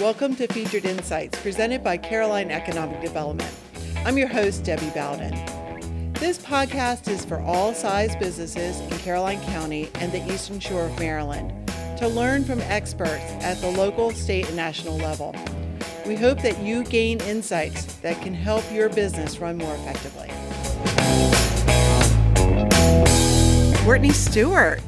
Welcome to Featured Insights, presented by Caroline Economic Development. I'm your host, Debbie Bowden. This podcast is for all size businesses in Caroline County and the Eastern Shore of Maryland to learn from experts at the local, state, and national level. We hope that you gain insights that can help your business run more effectively. Courtney Stewart.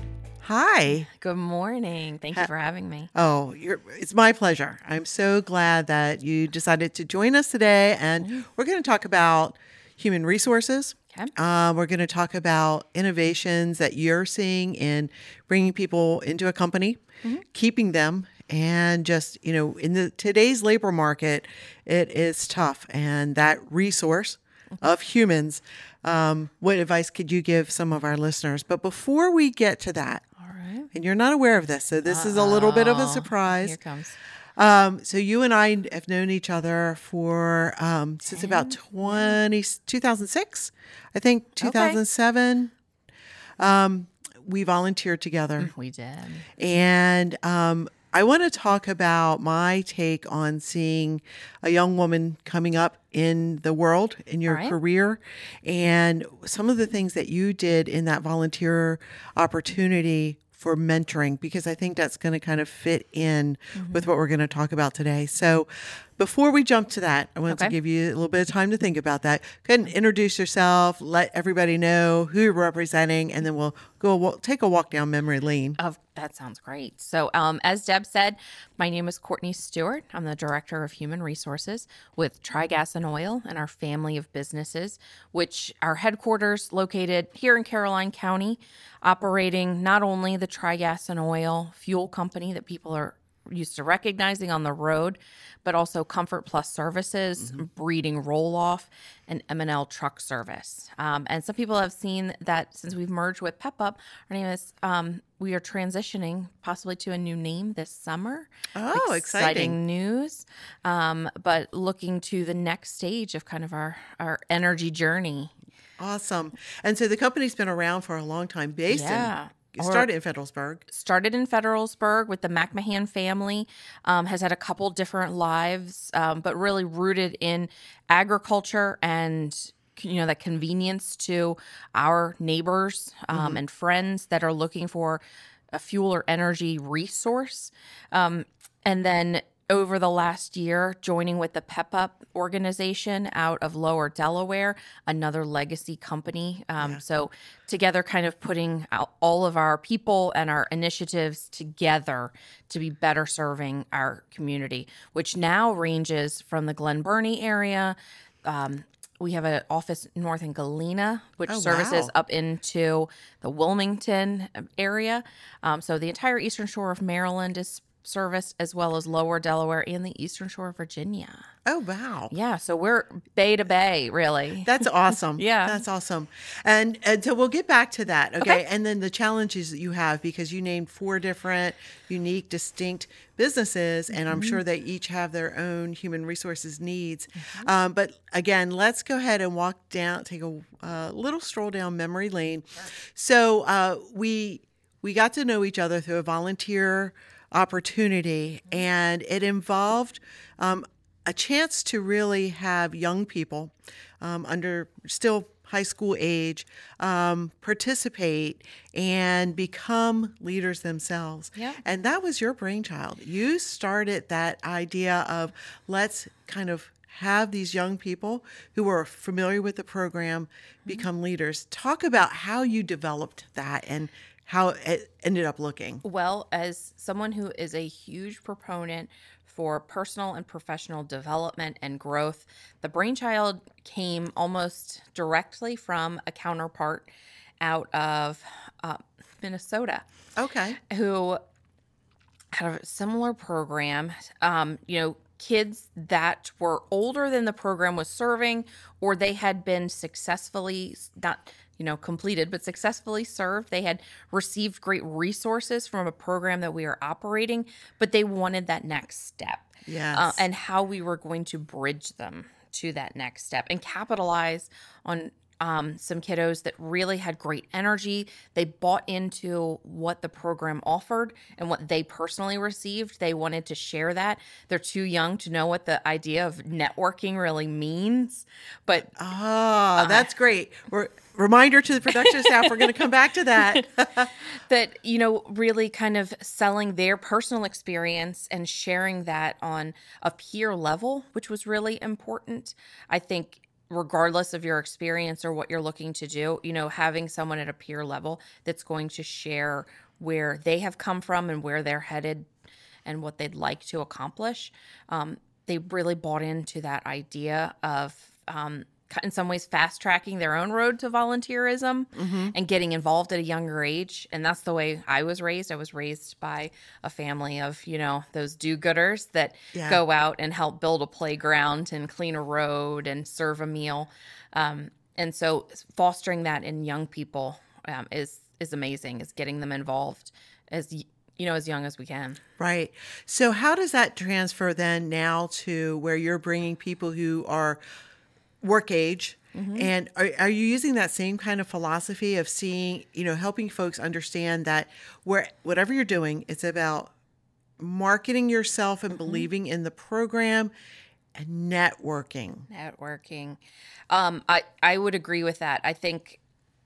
Hi. Good morning. Thank you for having me. Oh, it's my pleasure. I'm so glad that you decided to join us today. And mm-hmm. we're going to talk about human resources. Okay. Um, we're going to talk about innovations that you're seeing in bringing people into a company, mm-hmm. keeping them, and just you know, in the today's labor market, it is tough, and that resource of humans. Um, what advice could you give some of our listeners? But before we get to that, and you're not aware of this, so this Uh-oh. is a little bit of a surprise. Here comes. Um, so you and I have known each other for um, since about 20, 2006, I think 2007. Okay. Um, we volunteered together. We did. And um, I want to talk about my take on seeing a young woman coming up in the world in your right. career and some of the things that you did in that volunteer opportunity for mentoring because I think that's going to kind of fit in mm-hmm. with what we're going to talk about today. So, before we jump to that, I wanted okay. to give you a little bit of time to think about that. Go ahead and introduce yourself, let everybody know who you're representing, and then we'll go we'll take a walk down memory lane. Oh, that sounds great. So, um, as Deb said, my name is Courtney Stewart. I'm the Director of Human Resources with Trigas and Oil and our family of businesses, which our headquarters located here in Caroline County, operating not only the Trigas and Oil fuel company that people are used to recognizing on the road, but also Comfort Plus Services, mm-hmm. Breeding Roll Off, and M&L Truck Service. Um, and some people have seen that since we've merged with Pep Up, our name is um, we are transitioning possibly to a new name this summer. Oh, exciting, exciting news! Um, but looking to the next stage of kind of our our energy journey. Awesome. And so the company's been around for a long time, based yeah. in started in Federalsburg. Started in Federalsburg with the McMahon family. Um, has had a couple different lives, um, but really rooted in agriculture and you know that convenience to our neighbors um, mm-hmm. and friends that are looking for a fuel or energy resource. Um, and then over the last year joining with the Pep Up organization out of Lower Delaware, another legacy company. Um, yeah. So, together, kind of putting all of our people and our initiatives together to be better serving our community, which now ranges from the Glen Burnie area. Um, we have an office north in Galena, which oh, services wow. up into the Wilmington area. Um, so the entire eastern shore of Maryland is service as well as lower Delaware and the eastern shore of Virginia. Oh, wow. Yeah. So we're bay to bay, really. That's awesome. yeah. That's awesome. And, and so we'll get back to that. Okay? okay. And then the challenges that you have because you named four different unique, distinct businesses, and I'm mm-hmm. sure they each have their own human resources needs. Mm-hmm. Um, but again, let's go ahead and walk down, take a uh, little stroll down memory lane. Sure. So uh, we we got to know each other through a volunteer opportunity, and it involved um, a chance to really have young people um, under still high school age um, participate and become leaders themselves. Yeah. And that was your brainchild. You started that idea of let's kind of have these young people who are familiar with the program mm-hmm. become mm-hmm. leaders. Talk about how you developed that and how it ended up looking. Well, as someone who is a huge proponent for personal and professional development and growth, the brainchild came almost directly from a counterpart out of uh, Minnesota. Okay. Who had a similar program. Um, you know, kids that were older than the program was serving, or they had been successfully not you know, completed but successfully served. They had received great resources from a program that we are operating, but they wanted that next step. Yes. Uh, and how we were going to bridge them to that next step and capitalize on um, some kiddos that really had great energy. They bought into what the program offered and what they personally received. They wanted to share that. They're too young to know what the idea of networking really means. But ah, that's great. We're, reminder to the production staff we're going to come back to that that you know really kind of selling their personal experience and sharing that on a peer level which was really important i think regardless of your experience or what you're looking to do, you know, having someone at a peer level that's going to share where they have come from and where they're headed and what they'd like to accomplish. Um, they really bought into that idea of um, in some ways fast tracking their own road to volunteerism mm-hmm. and getting involved at a younger age. And that's the way i was raised. I was raised by a family of you know those do-gooders that yeah. go out and help build a playground and clean a road and serve a meal. Um, and so fostering that in young people um, is is amazing is getting them involved as you know as young as we can. Right. So how does that transfer then now to where you're bringing people who are work age. Mm-hmm. And are, are you using that same kind of philosophy of seeing, you know, helping folks understand that where whatever you're doing, it's about marketing yourself and mm-hmm. believing in the program and networking. Networking. Um, I, I would agree with that. I think,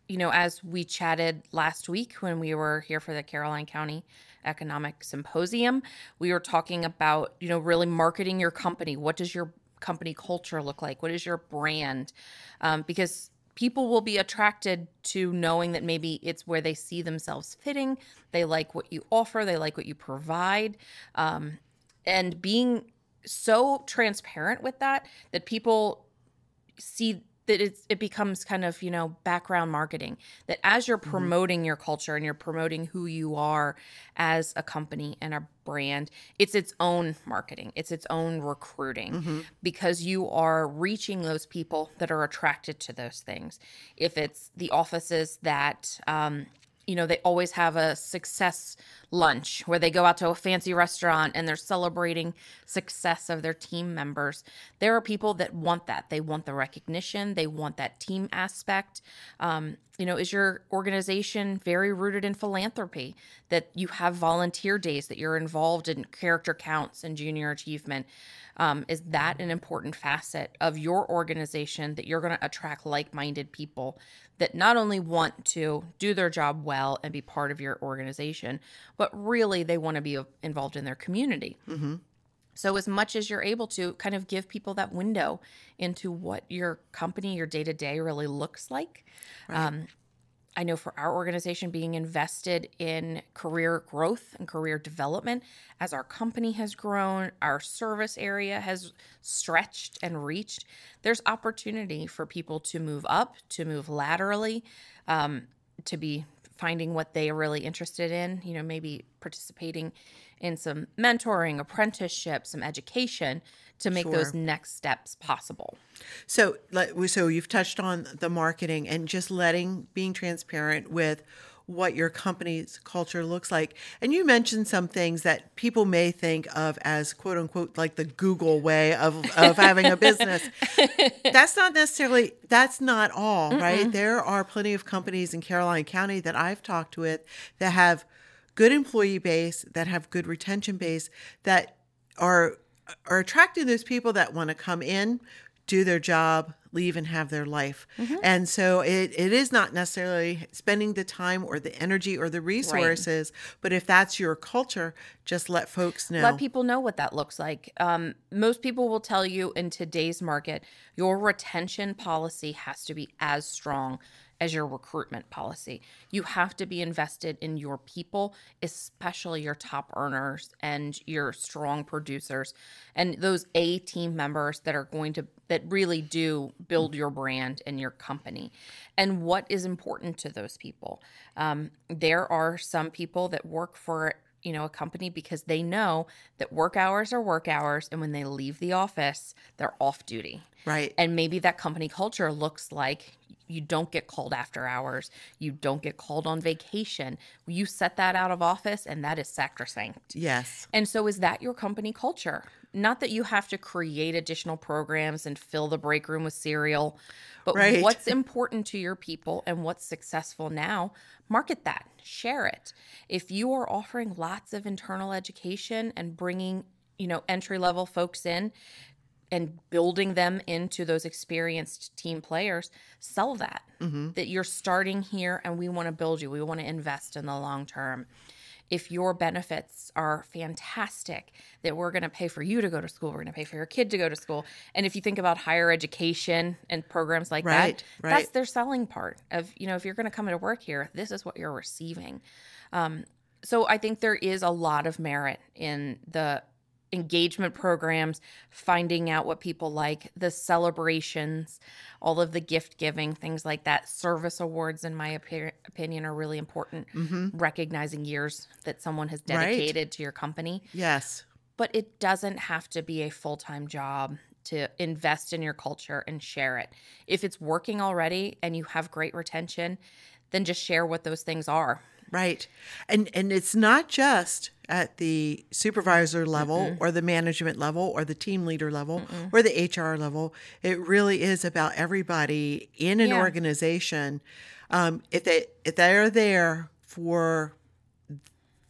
you know, as we chatted last week when we were here for the Caroline County Economic Symposium, we were talking about, you know, really marketing your company. What does your company culture look like? What is your brand? Um, because people will be attracted to knowing that maybe it's where they see themselves fitting. They like what you offer, they like what you provide. Um, and being so transparent with that, that people see that it's it becomes kind of you know background marketing that as you're mm-hmm. promoting mm-hmm. your culture and you're promoting who you are as a company and a brand it's its own marketing it's its own recruiting mm-hmm. because you are reaching those people that are attracted to those things if it's the offices that um, you know, they always have a success lunch where they go out to a fancy restaurant and they're celebrating success of their team members. There are people that want that. They want the recognition, they want that team aspect. Um, you know, is your organization very rooted in philanthropy? That you have volunteer days, that you're involved in character counts and junior achievement? Um, is that an important facet of your organization that you're going to attract like minded people that not only want to do their job well and be part of your organization, but really they want to be involved in their community? Mm-hmm. So, as much as you're able to, kind of give people that window into what your company, your day to day really looks like. Right. Um, I know for our organization being invested in career growth and career development as our company has grown, our service area has stretched and reached, there's opportunity for people to move up, to move laterally, um, to be finding what they are really interested in, you know, maybe participating in some mentoring, apprenticeship, some education to make sure. those next steps possible. So, so you've touched on the marketing and just letting being transparent with what your company's culture looks like. And you mentioned some things that people may think of as quote unquote like the Google way of, of having a business. that's not necessarily that's not all, Mm-mm. right? There are plenty of companies in Caroline County that I've talked with that have good employee base, that have good retention base, that are are attracting those people that want to come in, do their job, leave and have their life. Mm-hmm. And so it, it is not necessarily spending the time or the energy or the resources, right. but if that's your culture, just let folks know. Let people know what that looks like. Um, most people will tell you in today's market, your retention policy has to be as strong as your recruitment policy. You have to be invested in your people, especially your top earners and your strong producers and those A team members that are going to that really do build your brand and your company. And what is important to those people? Um, there are some people that work for you know a company because they know that work hours are work hours and when they leave the office they're off duty right and maybe that company culture looks like you don't get called after hours. You don't get called on vacation. You set that out of office, and that is sacrosanct. Yes. And so, is that your company culture? not that you have to create additional programs and fill the break room with cereal, but Right. what's important to your people and what's successful now, market that, share it. If you are offering lots of internal education and bringing, you know, entry level folks in and building them into those experienced team players, sell that. That you're starting here and we want to build you. We want to invest in the long term. If your benefits are fantastic, that we're going to pay for you to go to school, we're going to pay for your kid to go to school. And if you think about higher education and programs like Right, that, right. that's their selling part of, you know, if you're going to come into work here, this is what you're receiving. Um, so I think there is a lot of merit in the engagement programs, finding out what people like, the celebrations, all of the gift giving, things like that. Service awards, in my opi- opinion, are really important. Recognizing years that someone has Mm-hmm. Right. dedicated to your company. Yes. But it doesn't have to be a full time job to invest in your culture and share it. If it's working already and you have great retention, then just share what those things are. Right. And and it's not just at the supervisor level or the management level or the team leader level or the HR level. It really is about everybody in an Yeah. organization. Um, if they if they are there for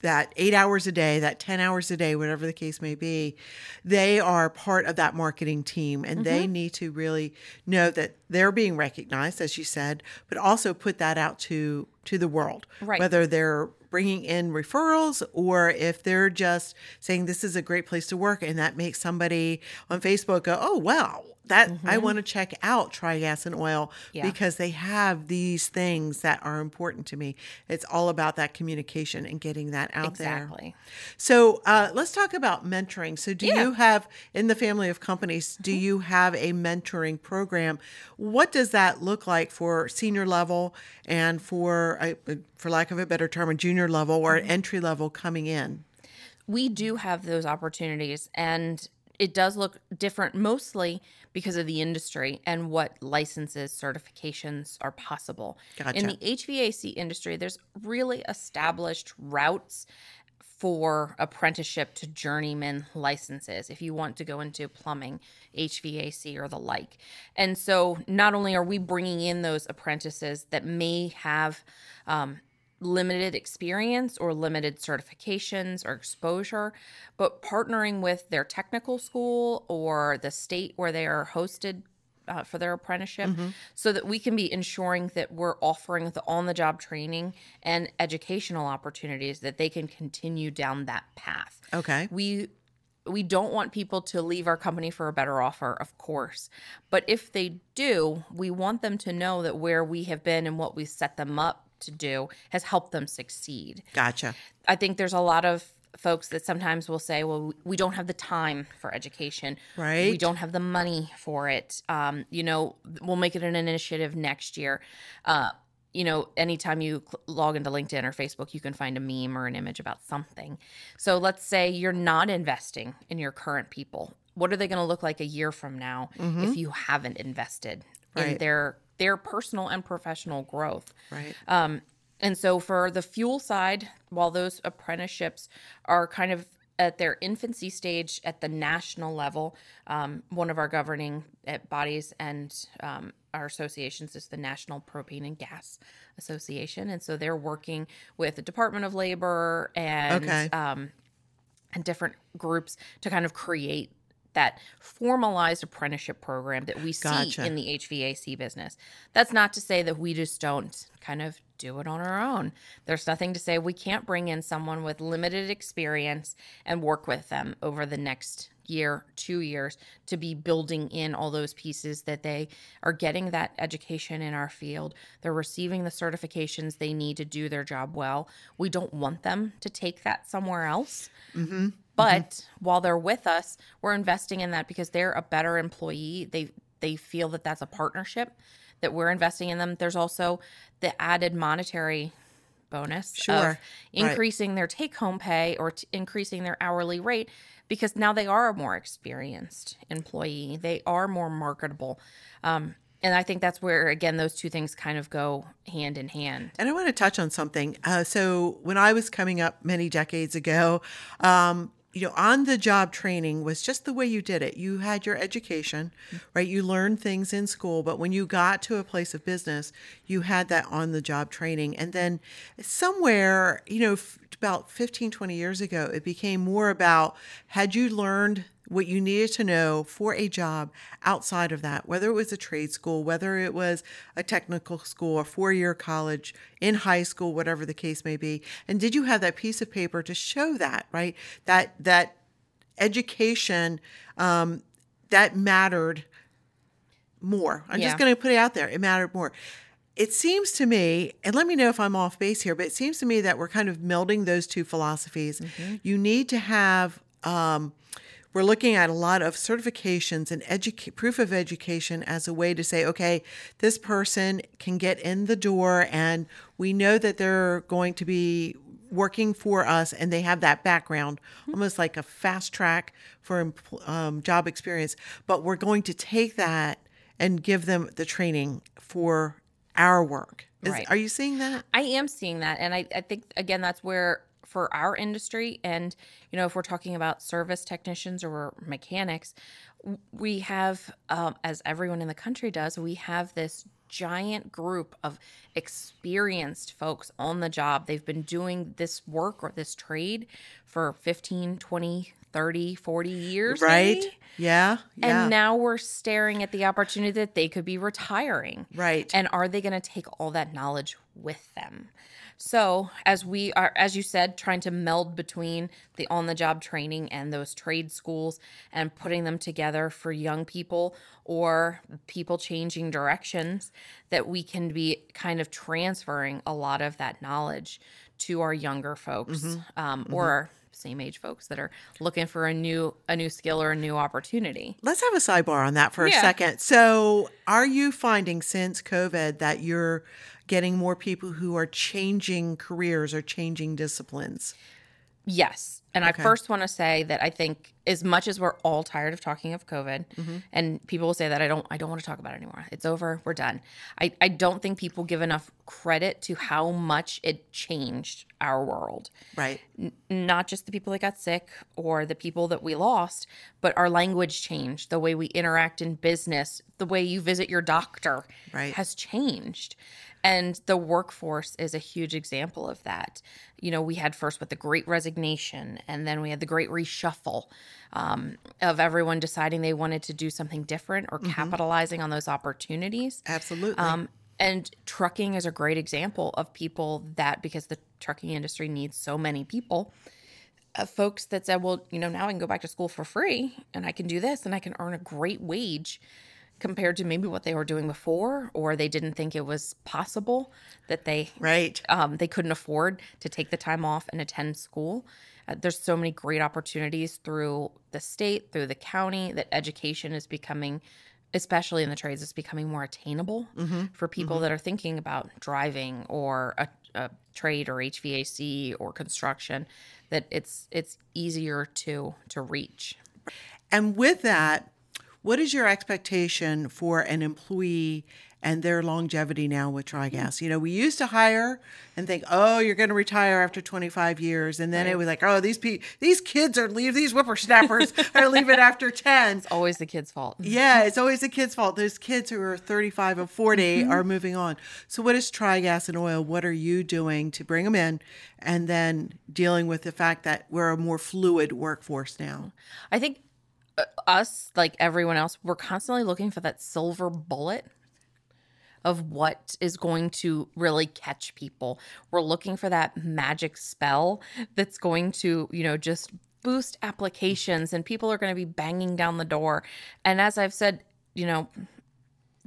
that eight hours a day, that 10 hours a day, whatever the case may be, they are part of that marketing team and they Mm-hmm. need to really know that they're being recognized, as you said, but also put that out to to the world. Right. Whether they're bringing in referrals or if they're just saying this is a great place to work and that makes somebody on Facebook go, oh, wow, that I want to check out Trigas and Oil Mm-hmm. Yeah. because they have these things that are important to me. It's all about that communication and getting that out there. Exactly. So uh, let's talk about mentoring. So, do Yeah. Mm-hmm. you have in the family of companies? Do you have a mentoring program? What does that look like for senior level and for, for lack of a better term, a junior level or Mm-hmm. an entry level coming in? we do have those opportunities and it does look different mostly because of the industry and what licenses certifications are possible in the hvac industry there's really established routes for apprenticeship to journeyman licenses if you want to go into plumbing hvac or the like. And so not only are we bringing in those apprentices that may have um, limited experience or limited certifications or exposure, but partnering with their technical school or the state where they are hosted uh, for their apprenticeship so that we can be ensuring that we're offering the on the job training and educational opportunities that they can continue down that path. Okay. We we don't want people to leave our company for a better offer, of course. But if they do, we want them to know that where we have been and what we set them up to do has helped them succeed. Gotcha. I think there's a lot of folks that sometimes will say, well, we don't have the time for education. Right. We don't have the money for it. Um, you know, we'll make it an initiative next year. Uh, you know, anytime you cl- log into LinkedIn or Facebook, you can find a meme or an image about something. So let's say you're not investing in your current people. What are they going to look like a year from now if you haven't invested in their their personal and professional growth? Right. Um, and so for the fuel side, while those apprenticeships are kind of at their infancy stage at the national level, um, one of our governing uh, bodies and um, our associations is the National Propane and Gas Association, and so they're working with the Department of Labor and Okay. um, and different groups to kind of create that formalized apprenticeship program that we see Gotcha. in the HVAC business. That's not to say that we just don't kind of do it on our own. There's nothing to say we can't bring in someone with limited experience and work with them over the next year, two years to be building in all those pieces that they are getting that education in our field. They're receiving the certifications they need to do their job well. We don't want them to take that somewhere else. Mm-hmm. But while they're with us, we're investing in that because they're a better employee. They they feel that that's a partnership that we're investing in them. There's also the added monetary bonus Sure. of Right. increasing their take home pay or t- increasing their hourly rate because now they are a more experienced employee. They are more marketable. Um, and I think that's where again those two things kind of go hand in hand. And I want to touch on something. Uh, so when I was coming up many decades ago, um, you know, on the job training was just the way you did it. You had your education, right? You learned things in school, but when you got to a place of business, you had that on the job training. And then somewhere, you know, f- about 15, 20 years ago, it became more about had you learned what you needed to know for a job outside of that, whether it was a trade school, whether it was a technical school, a four year college, in high school, whatever the case may be. And did you have that piece of paper to show that, right? That, that education um, that mattered more. I'm Yeah. just going to put it out there. It mattered more. It seems to me, and let me know if I'm off base here, but it seems to me that we're kind of melding those two philosophies. You need to have, um, we're looking at a lot of certifications and educa- proof of education as a way to say, okay, this person can get in the door and we know that they're going to be working for us and they have that background, almost like a fast track for um, job experience. But we're going to take that and give them the training for our work. Is, Right. Are you seeing that? I am seeing that. And I, I think, again, that's where for our industry, and, you know, if we're talking about service technicians or mechanics, we have, um, as everyone in the country does, we have this giant group of experienced folks on the job. They've been doing this work or this trade for 15, 20, 30, 40 years. Right? maybe. Yeah. Yeah. And now we're staring at the opportunity that they could be retiring. Right. And are they going to take all that knowledge with them? So, as we are, as you said, trying to meld between the on the job training and those trade schools and putting them together for young people or people changing directions, that we can be kind of transferring a lot of that knowledge to our younger folks um, or our same age folks that are looking for a new a new skill or a new opportunity. Let's have a sidebar on that for a Yeah. second. So, are you finding since COVID that you're getting more people who are changing careers or changing disciplines? Yes. And Okay. I first want to say that I think as much as we're all tired of talking of COVID Mm-hmm. and people will say that I don't I don't want to talk about it anymore. It's over. We're done. I, I don't think people give enough credit to how much it changed our world. Right. Not just the people that got sick or the people that we lost, but our language changed, the way we interact in business, the way you visit your doctor Right. has changed. And the workforce is a huge example of that. You know, we had first with the great resignation, and then we had the great reshuffle um, of everyone deciding they wanted to do something different or capitalizing on those opportunities. Absolutely. Um, and trucking is a great example of people that, because the trucking industry needs so many people, uh, folks that said, well, you know, now I can go back to school for free and I can do this and I can earn a great wage compared to maybe what they were doing before, or they didn't think it was possible that they right. um, they couldn't afford to take the time off and attend school. Uh, there's so many great opportunities through the state, through the county, that education is becoming, especially in the trades, is becoming more attainable for people that are thinking about driving or a, a trade or HVAC or construction. That it's it's easier to to reach. And with that, what is your expectation for an employee and their longevity now with TriGas? You know, we used to hire and think, oh, you're going to retire after 25 years, and then it was like, oh, these pe- these kids are leave these whippersnappers are leaving after 10. It's Always the kid's fault. Yeah, it's always the kids' fault. Those kids who are 35 and 40 mm-hmm. are moving on. So, what is TriGas and Oil? What are you doing to bring them in and then dealing with the fact that we're a more fluid workforce now? I think us, like everyone else, we're constantly looking for that silver bullet of what is going to really catch people. We're looking for that magic spell that's going to, you know, just boost applications and people are going to be banging down the door. And as I've said, you know,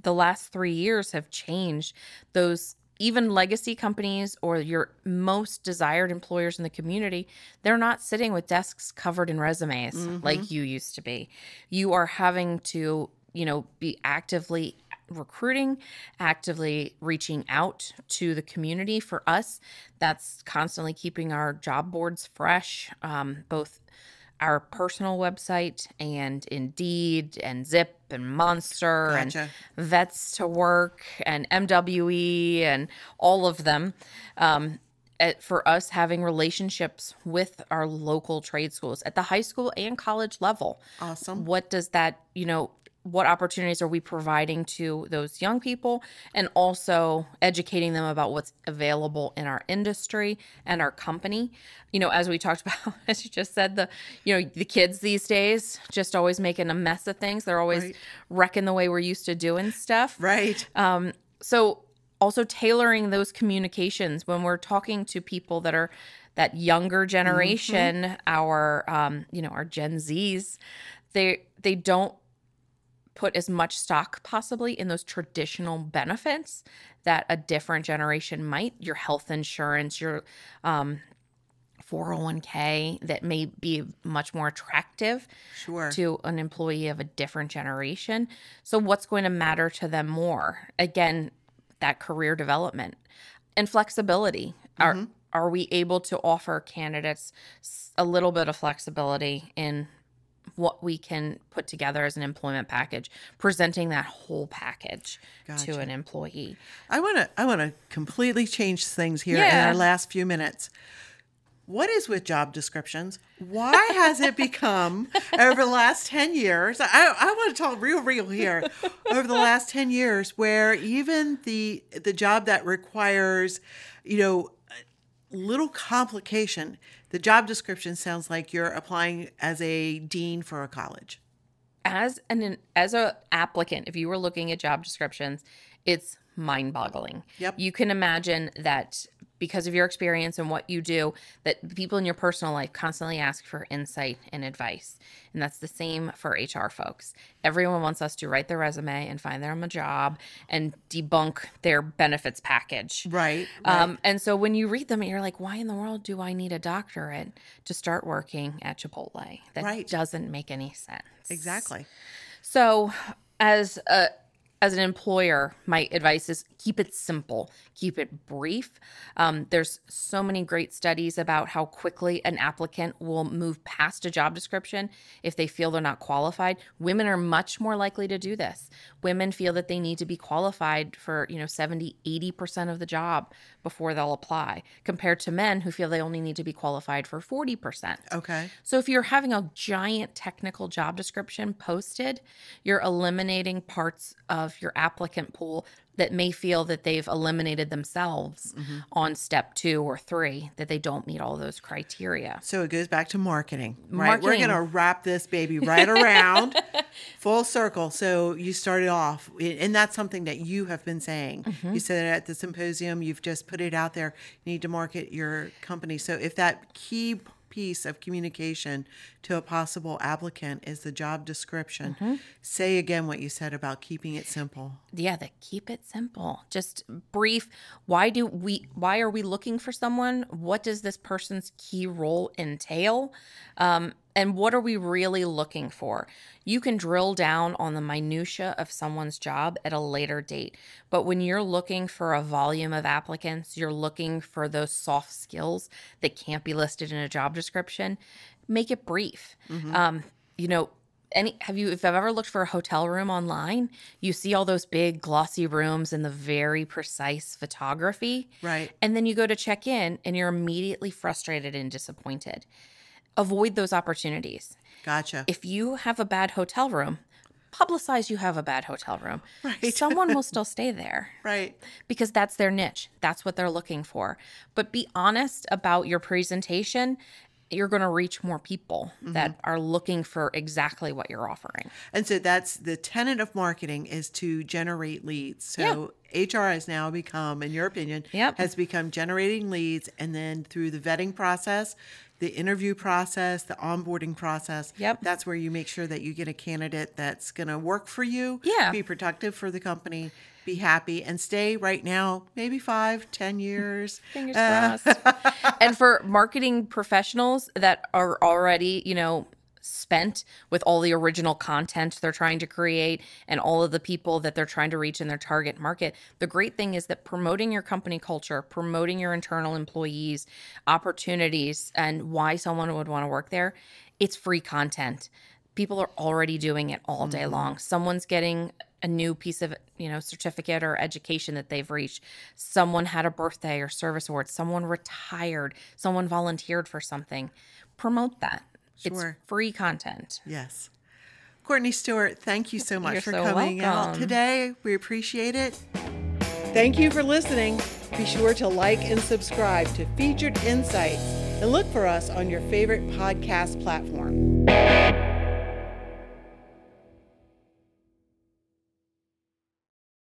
the last three years have changed those even legacy companies or your most desired employers in the community they're not sitting with desks covered in resumes like you used to be. You are having to you know be actively recruiting actively reaching out to the community. For us that's constantly keeping our job boards fresh um, both our personal website and Indeed and Zip and Monster Gotcha. and Vets to Work and MWE and all of them. Um, at, for us having relationships with our local trade schools at the high school and college level. Awesome. What does that, you know, what opportunities are we providing to those young people and also educating them about what's available in our industry and our company. You know as we talked about as you just said the you know the kids these days just always making a mess of things. They're always Right. wrecking the way we're used to doing stuff. Right. so also tailoring those communications. When we're talking to people that are that younger generation our um, you know our gen z's they they don't put as much stock possibly in those traditional benefits that a different generation might your health insurance your um, 401k that may be much more attractive Sure. to an employee of a different generation. So, what's going to matter to them more? Again, that career development and flexibility. Are are we able to offer candidates a little bit of flexibility in what we can put together as an employment package, presenting that whole package to an employee? I want to I want to completely change things here in our last few minutes. What is with job descriptions? Why has it become over the last 10 years? I, I want to talk real real here. Over the last 10 years where even the the job that requires, you know, little complication, the job description sounds like you're applying as a dean for a college. as an as a applicant if you were looking at job descriptions it's mind-boggling Yep. you can imagine that because of your experience and what you do that people in your personal life constantly ask for insight and advice and that's the same for hr folks everyone wants us to write their resume and find them a job and debunk their benefits package Right. um, and so when you read them, you're like, why in the world do I need a doctorate to start working at Chipotle? That Right. doesn't make any sense. exactly. So, as a as an employer, my advice is keep it simple, keep it brief. Um, there's so many great studies about how quickly an applicant will move past a job description if they feel they're not qualified. Women are much more likely to do this. Women feel that they need to be qualified for, you know, 70, 80% of the job before they'll apply, compared to men who feel they only need to be qualified for 40%. Okay. So if you're having a giant technical job description posted, you're eliminating parts of your applicant pool that may feel that they've eliminated themselves on step 2 or 3 that they don't meet all those criteria. So it goes back to marketing, right? We're going to wrap this baby right around full circle. So you started off, and that's something that you have been saying. Mm-hmm. You said it at the symposium, you've just put it out there. You need to market your company. So if that key piece of communication to a possible applicant is the job description, Mm-hmm. say again what you said about keeping it simple. yeah the keep it simple just brief why do we why are we looking for someone what does this person's key role entail um, and what are we really looking for you can drill down on the minutia of someone's job at a later date but when you're looking for a volume of applicants you're looking for those soft skills that can't be listed in a job description make it brief um, you know any have you if I've ever looked for a hotel room online, you see all those big glossy rooms and the very precise photography. Right. And then you go to check in and you're immediately frustrated and disappointed. Avoid those opportunities. Gotcha. If you have a bad hotel room, publicize you have a bad hotel room. Right. Someone will still stay there right. because that's their niche. That's what they're looking for. But be honest about your presentation. You're going to reach more people mm-hmm. that are looking for exactly what you're offering. And so that's the tenet of marketing is to generate leads. So HR has now become, in your opinion, Yep. has become generating leads and then through the vetting process, the interview process, the onboarding process. Yep. That's where you make sure that you get a candidate that's gonna work for you, Yeah. be productive for the company, be happy, and stay right now, maybe five, ten years. Fingers uh, crossed. and for marketing professionals that are already, you know, spent with all the original content they're trying to create and all of the people that they're trying to reach in their target market. The great thing is that promoting your company culture, promoting your internal employees, opportunities, and why someone would want to work there, it's free content. people are already doing it all day mm-hmm. long. Someone's getting a new piece of, you know, certificate or education that they've reached. Someone had a birthday or service award. Someone retired. Someone volunteered for something. Promote that. Sure. It's free content. Yes. Courtney Stewart, thank you so much You're for so coming out today. We appreciate it. Thank you for listening. Be sure to like and subscribe to Featured Insights and look for us on your favorite podcast platform.